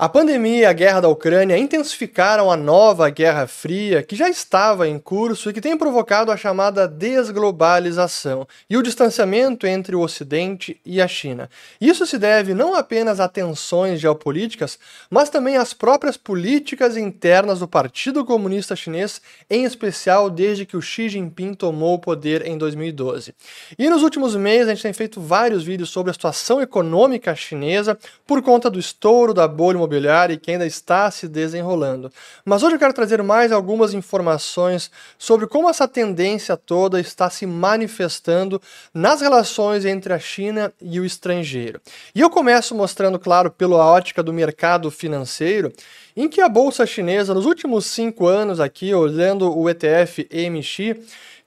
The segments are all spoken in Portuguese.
A pandemia e a guerra da Ucrânia intensificaram a nova Guerra Fria, que já estava em curso e que tem provocado a chamada desglobalização e o distanciamento entre o Ocidente e a China. Isso se deve não apenas a tensões geopolíticas, mas também às próprias políticas internas do Partido Comunista Chinês, em especial desde que o Xi Jinping tomou o poder em 2012. E nos últimos meses a gente tem feito vários vídeos sobre a situação econômica chinesa por conta do estouro da bolha imobiliária e que ainda está se desenrolando. Mas hoje eu quero trazer mais algumas informações sobre como essa tendência toda está se manifestando nas relações entre a China e o estrangeiro. E eu começo mostrando, claro, pela ótica do mercado financeiro, em que a bolsa chinesa, nos últimos cinco anos aqui, olhando o ETF EMX,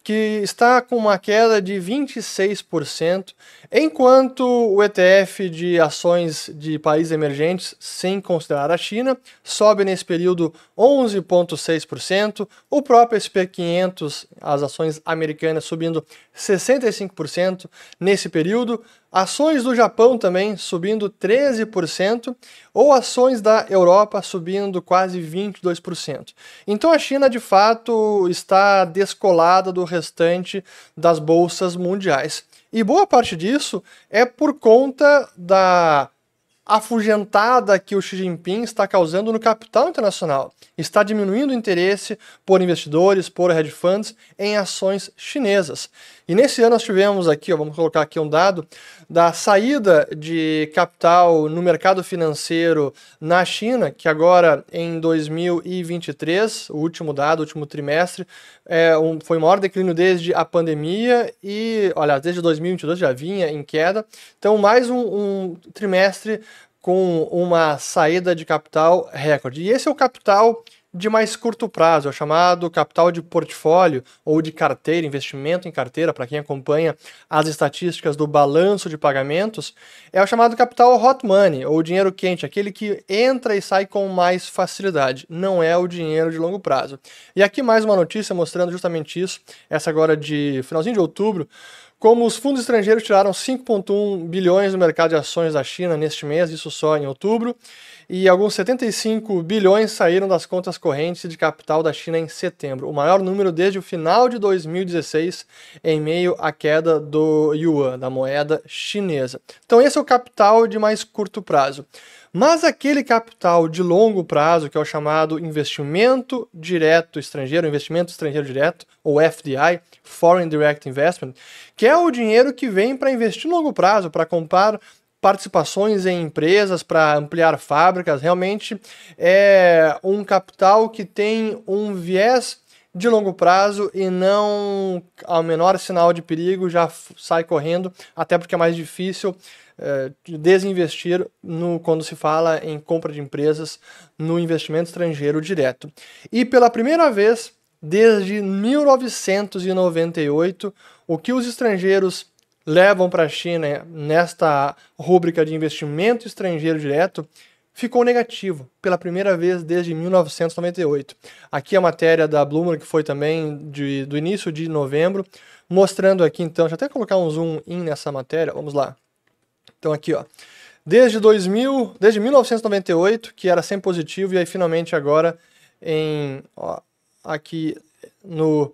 que está com uma queda de 26%, enquanto o ETF de ações de países emergentes, sem considerar a China, sobe nesse período 11,6%, o próprio SP500, as ações americanas, subindo 65% nesse período, ações do Japão também subindo 13%, ou ações da Europa subindo quase 22%. Então a China de fato está descolada do restante das bolsas mundiais. E boa parte disso é por conta da afugentada que o Xi Jinping está causando no capital internacional. Está diminuindo o interesse por investidores, por hedge funds em ações chinesas. E nesse ano nós tivemos aqui, ó, vamos colocar aqui um dado, da saída de capital no mercado financeiro na China, que agora em 2023, o último dado, o último trimestre, é um, foi o maior declínio desde a pandemia e, olha, desde 2022 já vinha em queda. Então, mais um, um trimestre com uma saída de capital recorde. E esse é o capital de mais curto prazo, é chamado capital de portfólio ou de carteira, investimento em carteira, para quem acompanha as estatísticas do balanço de pagamentos, é o chamado capital hot money, ou dinheiro quente, aquele que entra e sai com mais facilidade, não é o dinheiro de longo prazo. E aqui mais uma notícia mostrando justamente isso, essa agora de finalzinho de outubro, como os fundos estrangeiros tiraram 5,1 bilhões do mercado de ações da China neste mês, isso só em outubro, e alguns 75 bilhões saíram das contas correntes de capital da China em setembro, o maior número desde o final de 2016, em meio à queda do yuan, da moeda chinesa. Então, esse é o capital de mais curto prazo. Mas aquele capital de longo prazo, que é o chamado investimento direto estrangeiro, investimento estrangeiro direto, ou FDI, Foreign Direct Investment, que é o dinheiro que vem para investir no longo prazo, para comprar participações em empresas, para ampliar fábricas, realmente é um capital que tem um viés de longo prazo e não ao menor sinal de perigo já sai correndo, até porque é mais difícil é, desinvestir no, quando se fala em compra de empresas no investimento estrangeiro direto. E pela primeira vez desde 1998, o que os estrangeiros levam para a China nesta rúbrica de investimento estrangeiro direto ficou negativo pela primeira vez desde 1998. Aqui a matéria da Bloomberg que foi também de, do início de novembro, mostrando aqui então, deixa eu até colocar um zoom in nessa matéria, vamos lá. Então aqui, ó. Desde 2000, desde 1998, que era sempre positivo e aí finalmente agora em ó, aqui no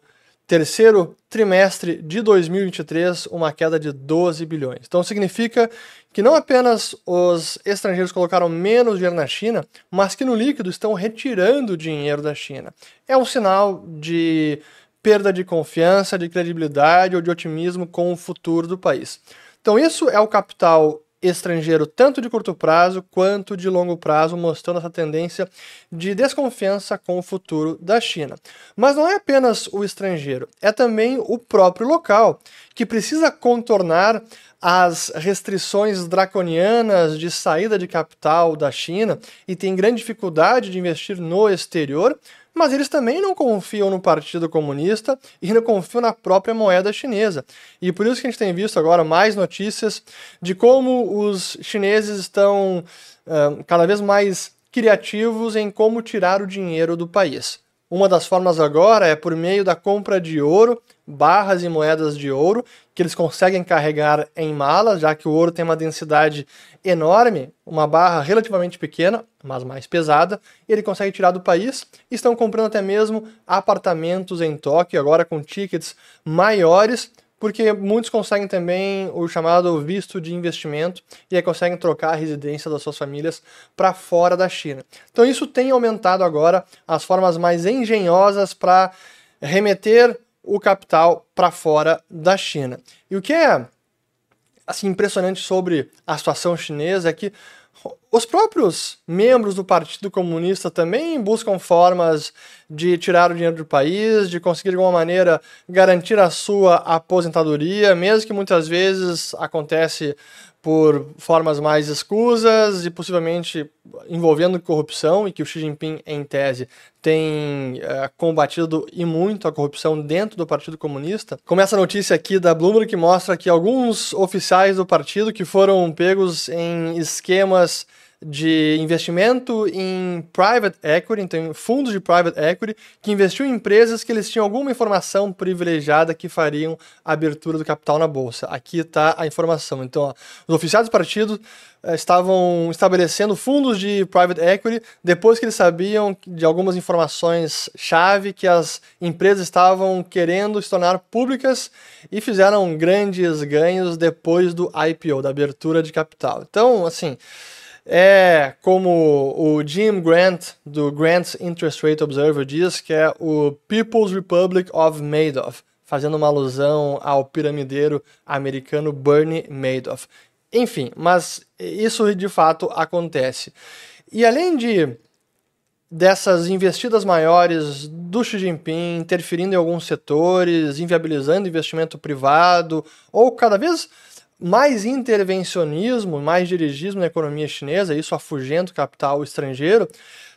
terceiro trimestre de 2023, uma queda de 12 bilhões. Então significa que não apenas os estrangeiros colocaram menos dinheiro na China, mas que no líquido estão retirando dinheiro da China. É um sinal de perda de confiança, de credibilidade ou de otimismo com o futuro do país. Então, isso é o capital estrangeiro, tanto de curto prazo quanto de longo prazo, mostrando essa tendência de desconfiança com o futuro da China. Mas não é apenas o estrangeiro, é também o próprio local, que precisa contornar as restrições draconianas de saída de capital da China e tem grande dificuldade de investir no exterior, mas eles também não confiam no Partido Comunista e não confiam na própria moeda chinesa. E por isso que a gente tem visto agora mais notícias de como os chineses estão uh, cada vez mais criativos em como tirar o dinheiro do país. Uma das formas agora é por meio da compra de ouro, barras e moedas de ouro, que eles conseguem carregar em malas, já que o ouro tem uma densidade enorme, uma barra relativamente pequena, mas mais pesada, e ele consegue tirar do país. Estão comprando até mesmo apartamentos em Tóquio, agora com tickets maiores, porque muitos conseguem também o chamado visto de investimento e aí conseguem trocar a residência das suas famílias para fora da China. Então isso tem aumentado agora as formas mais engenhosas para remeter o capital para fora da China. E o que é assim impressionante sobre a situação chinesa é que os próprios membros do Partido Comunista também buscam formas de tirar o dinheiro do país, de conseguir de alguma maneira garantir a sua aposentadoria, mesmo que muitas vezes acontece por formas mais escusas e possivelmente envolvendo corrupção, e que o Xi Jinping, em tese, tem é, combatido e muito a corrupção dentro do Partido Comunista. Começa a notícia aqui da Bloomberg que mostra que alguns oficiais do partido que foram pegos em esquemas de investimento em private equity, então fundos de private equity, que investiu em empresas que eles tinham alguma informação privilegiada que fariam a abertura do capital na bolsa. Aqui está a informação. Então, ó, os oficiais do partido eh, estavam estabelecendo fundos de private equity depois que eles sabiam de algumas informações chave que as empresas estavam querendo se tornar públicas e fizeram grandes ganhos depois do IPO, da abertura de capital. Então, assim, é como o Jim Grant, do Grant's Interest Rate Observer, diz, que é o People's Republic of Madoff, fazendo uma alusão ao piramideiro americano Bernie Madoff. Enfim, mas isso de fato acontece. E além de dessas investidas maiores do Xi Jinping interferindo em alguns setores, inviabilizando investimento privado, ou cada vez mais intervencionismo, mais dirigismo na economia chinesa, isso afugenta o capital estrangeiro,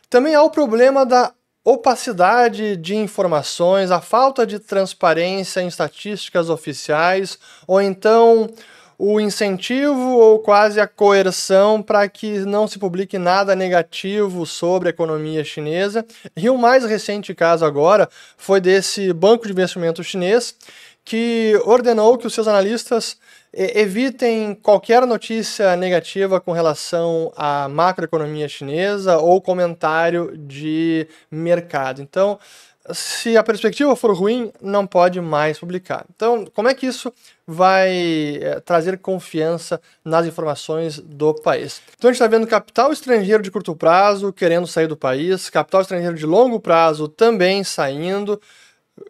também há o problema da opacidade de informações, a falta de transparência em estatísticas oficiais, ou então o incentivo ou quase a coerção para que não se publique nada negativo sobre a economia chinesa. E o mais recente caso agora foi desse banco de investimento chinês que ordenou que os seus analistas evitem qualquer notícia negativa com relação à macroeconomia chinesa ou comentário de mercado. Então, se a perspectiva for ruim, não pode mais publicar. Então, como é que isso vai é, trazer confiança nas informações do país? Então, a gente está vendo capital estrangeiro de curto prazo querendo sair do país, capital estrangeiro de longo prazo também saindo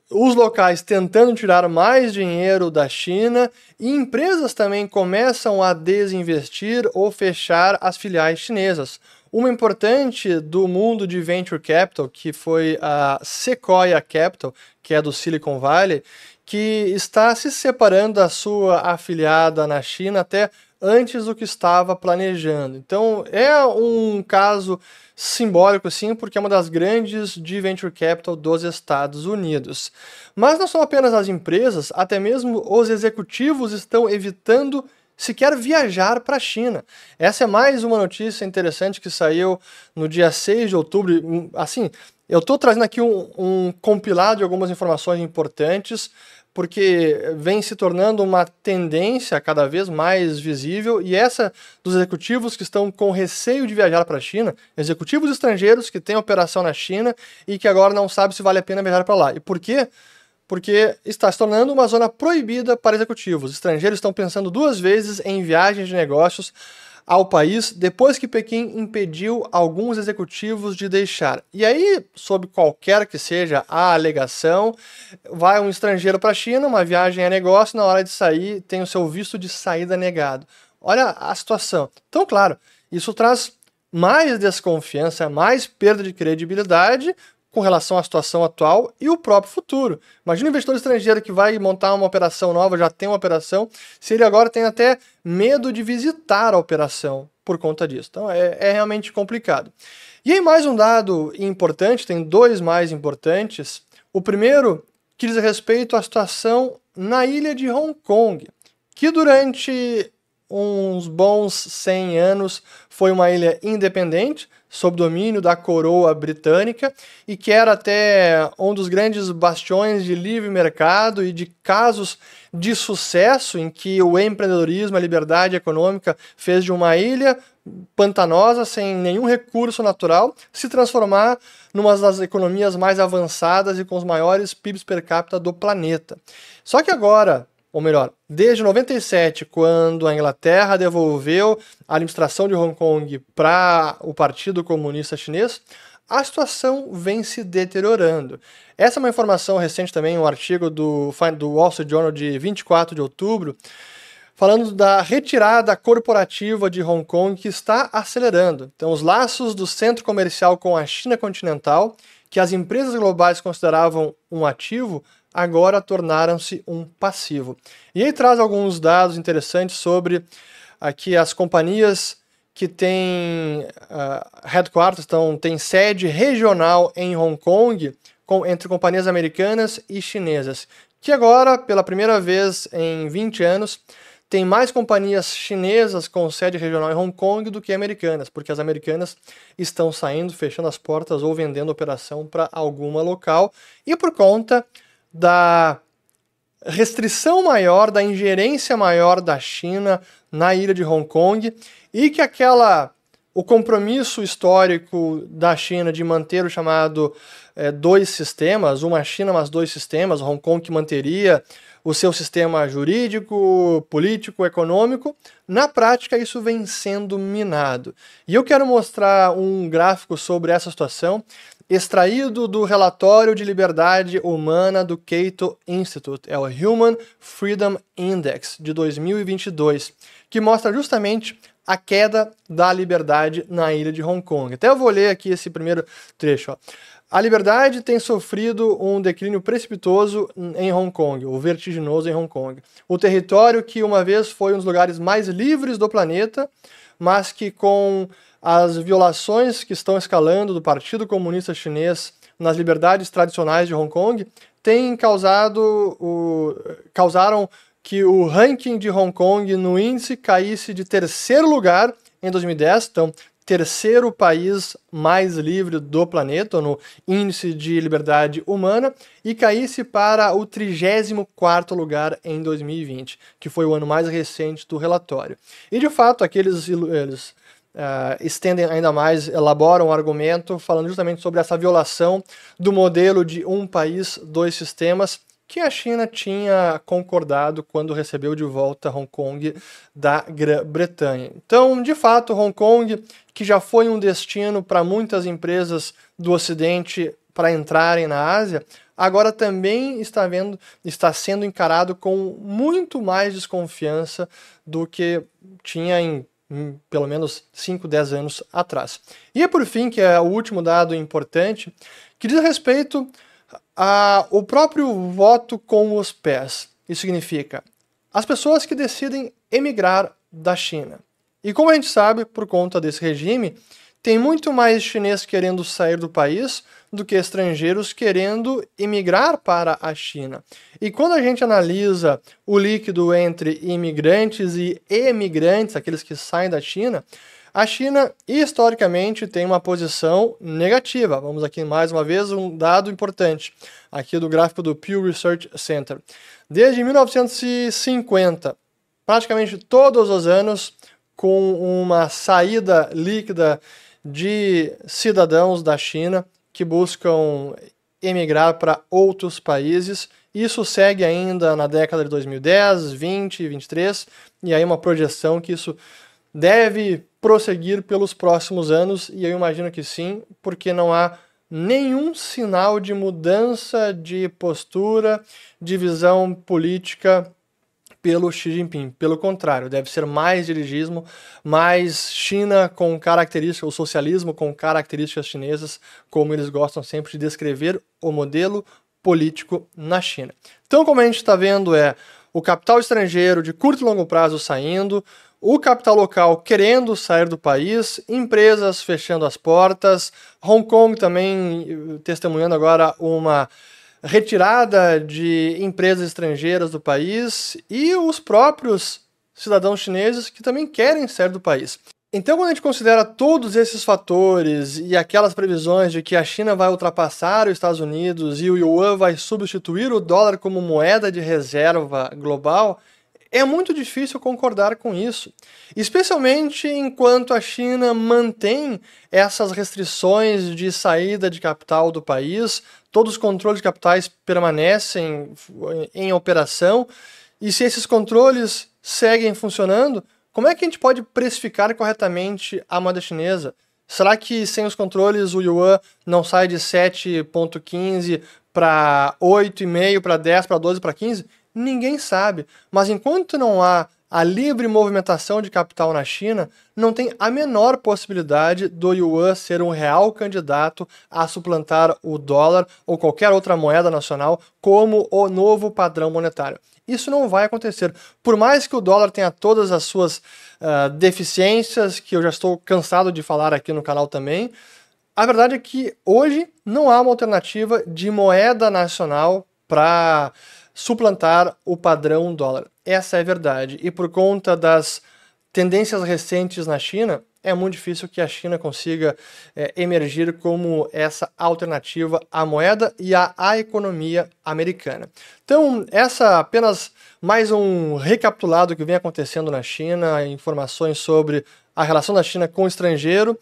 os locais tentando tirar mais dinheiro da China e empresas também começam a desinvestir ou fechar as filiais chinesas. Uma importante do mundo de venture capital, que foi a Sequoia Capital, que é do Silicon Valley, que está se separando da sua afiliada na China até antes do que estava planejando. Então é um caso simbólico, sim, porque é uma das grandes de venture capital dos Estados Unidos. Mas não são apenas as empresas, até mesmo os executivos estão evitando sequer viajar para a China. Essa é mais uma notícia interessante que saiu no dia 6 de outubro. Assim, eu estou trazendo aqui um, um compilado de algumas informações importantes porque vem se tornando uma tendência cada vez mais visível e essa dos executivos que estão com receio de viajar para a China, executivos estrangeiros que têm operação na China e que agora não sabem se vale a pena viajar para lá. E por quê? Porque está se tornando uma zona proibida para executivos. Os estrangeiros estão pensando duas vezes em viagens de negócios ao país depois que Pequim impediu alguns executivos de deixar. E aí, sob qualquer que seja a alegação, vai um estrangeiro para a China, uma viagem é negócio, na hora de sair tem o seu visto de saída negado. Olha a situação. Então, claro, isso traz mais desconfiança, mais perda de credibilidade com relação à situação atual e o próprio futuro. Imagina um investidor estrangeiro que vai montar uma operação nova, já tem uma operação, se ele agora tem até medo de visitar a operação por conta disso. Então é, é realmente complicado. E aí, mais um dado importante, tem dois mais importantes. O primeiro que diz respeito à situação na ilha de Hong Kong, que durante uns bons 100 anos foi uma ilha independente, sob domínio da coroa britânica e que era até um dos grandes bastiões de livre mercado e de casos de sucesso em que o empreendedorismo, a liberdade econômica fez de uma ilha pantanosa, sem nenhum recurso natural, se transformar numa das economias mais avançadas e com os maiores PIBs per capita do planeta. Só que agora, ou melhor, desde 97, quando a Inglaterra devolveu a administração de Hong Kong para o Partido Comunista Chinês, a situação vem se deteriorando. Essa é uma informação recente também, um artigo do, do Wall Street Journal de 24 de outubro, falando da retirada corporativa de Hong Kong que está acelerando. Então, os laços do centro comercial com a China continental, que as empresas globais consideravam um ativo, agora tornaram-se um passivo. E aí traz alguns dados interessantes sobre aqui as companhias que têm uh, headquarters, então tem sede regional em Hong Kong, com, entre companhias americanas e chinesas, que agora, pela primeira vez em 20 anos, tem mais companhias chinesas com sede regional em Hong Kong do que americanas, porque as americanas estão saindo, fechando as portas ou vendendo operação para alguma local, e por conta da restrição maior, da ingerência maior da China na ilha de Hong Kong e que aquela o compromisso histórico da China de manter o chamado é, dois sistemas, uma China mas dois sistemas, Hong Kong que manteria o seu sistema jurídico, político, econômico, na prática isso vem sendo minado. E eu quero mostrar um gráfico sobre essa situação extraído do relatório de liberdade humana do Cato Institute, é o Human Freedom Index de 2022, que mostra justamente a queda da liberdade na ilha de Hong Kong. Até eu vou ler aqui esse primeiro trecho. Ó. A liberdade tem sofrido um declínio precipitoso em Hong Kong, o vertiginoso em Hong Kong. O território que uma vez foi um dos lugares mais livres do planeta, mas que com as violações que estão escalando do Partido Comunista Chinês nas liberdades tradicionais de Hong Kong têm causado o, causaram que o ranking de Hong Kong no índice caísse de terceiro lugar em 2010, então terceiro país mais livre do planeta no índice de liberdade humana e caísse para o 34 lugar em 2020, que foi o ano mais recente do relatório. E de fato, aqueles eles Uh, estendem ainda mais, elaboram um argumento falando justamente sobre essa violação do modelo de um país, dois sistemas, que a China tinha concordado quando recebeu de volta Hong Kong da Grã-Bretanha. Então, de fato, Hong Kong, que já foi um destino para muitas empresas do Ocidente para entrarem na Ásia, agora também está, vendo, está sendo encarado com muito mais desconfiança do que tinha em pelo menos 5, 10 anos atrás. E por fim, que é o último dado importante, que diz respeito ao próprio voto com os pés. Isso significa as pessoas que decidem emigrar da China. E como a gente sabe, por conta desse regime, tem muito mais chinês querendo sair do país do que estrangeiros querendo emigrar para a China. E quando a gente analisa o líquido entre imigrantes e emigrantes, aqueles que saem da China, a China historicamente tem uma posição negativa. Vamos aqui mais uma vez um dado importante, aqui do gráfico do Pew Research Center. Desde 1950, praticamente todos os anos, com uma saída líquida de cidadãos da China que buscam emigrar para outros países. Isso segue ainda na década de 2010, 20, 23, e aí uma projeção que isso deve prosseguir pelos próximos anos, e eu imagino que sim, porque não há nenhum sinal de mudança de postura, de visão política pelo Xi Jinping. Pelo contrário, deve ser mais dirigismo, mais China com características, o socialismo com características chinesas, como eles gostam sempre de descrever o modelo político na China. Então, como a gente está vendo, é o capital estrangeiro de curto e longo prazo saindo, o capital local querendo sair do país, empresas fechando as portas, Hong Kong também eh, testemunhando agora uma retirada de empresas estrangeiras do país e os próprios cidadãos chineses que também querem sair do país. Então, quando a gente considera todos esses fatores e aquelas previsões de que a China vai ultrapassar os Estados Unidos e o yuan vai substituir o dólar como moeda de reserva global, é muito difícil concordar com isso, especialmente enquanto a China mantém essas restrições de saída de capital do país, todos os controles de capitais permanecem em operação, e se esses controles seguem funcionando, como é que a gente pode precificar corretamente a moeda chinesa? Será que sem os controles o yuan não sai de 7,15 para 8,5, para 10, para 12, para 15? Ninguém sabe. Mas enquanto não há a livre movimentação de capital na China, não tem a menor possibilidade do yuan ser um real candidato a suplantar o dólar ou qualquer outra moeda nacional como o novo padrão monetário. Isso não vai acontecer. Por mais que o dólar tenha todas as suas uh, deficiências, que eu já estou cansado de falar aqui no canal também, a verdade é que hoje não há uma alternativa de moeda nacional para suplantar o padrão dólar. Essa é a verdade. E por conta das tendências recentes na China, é muito difícil que a China consiga é, emergir como essa alternativa à moeda e à, à economia americana. Então, essa apenas mais um recapitulado que vem acontecendo na China, informações sobre a relação da China com o estrangeiro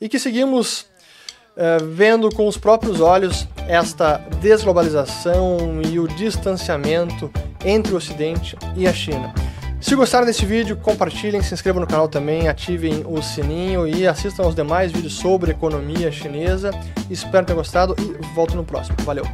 e que seguimos é, vendo com os próprios olhos esta desglobalização e o distanciamento entre o Ocidente e a China. Se gostaram desse vídeo, compartilhem, se inscrevam no canal também, ativem o sininho e assistam aos demais vídeos sobre economia chinesa. Espero ter gostado e volto no próximo. Valeu!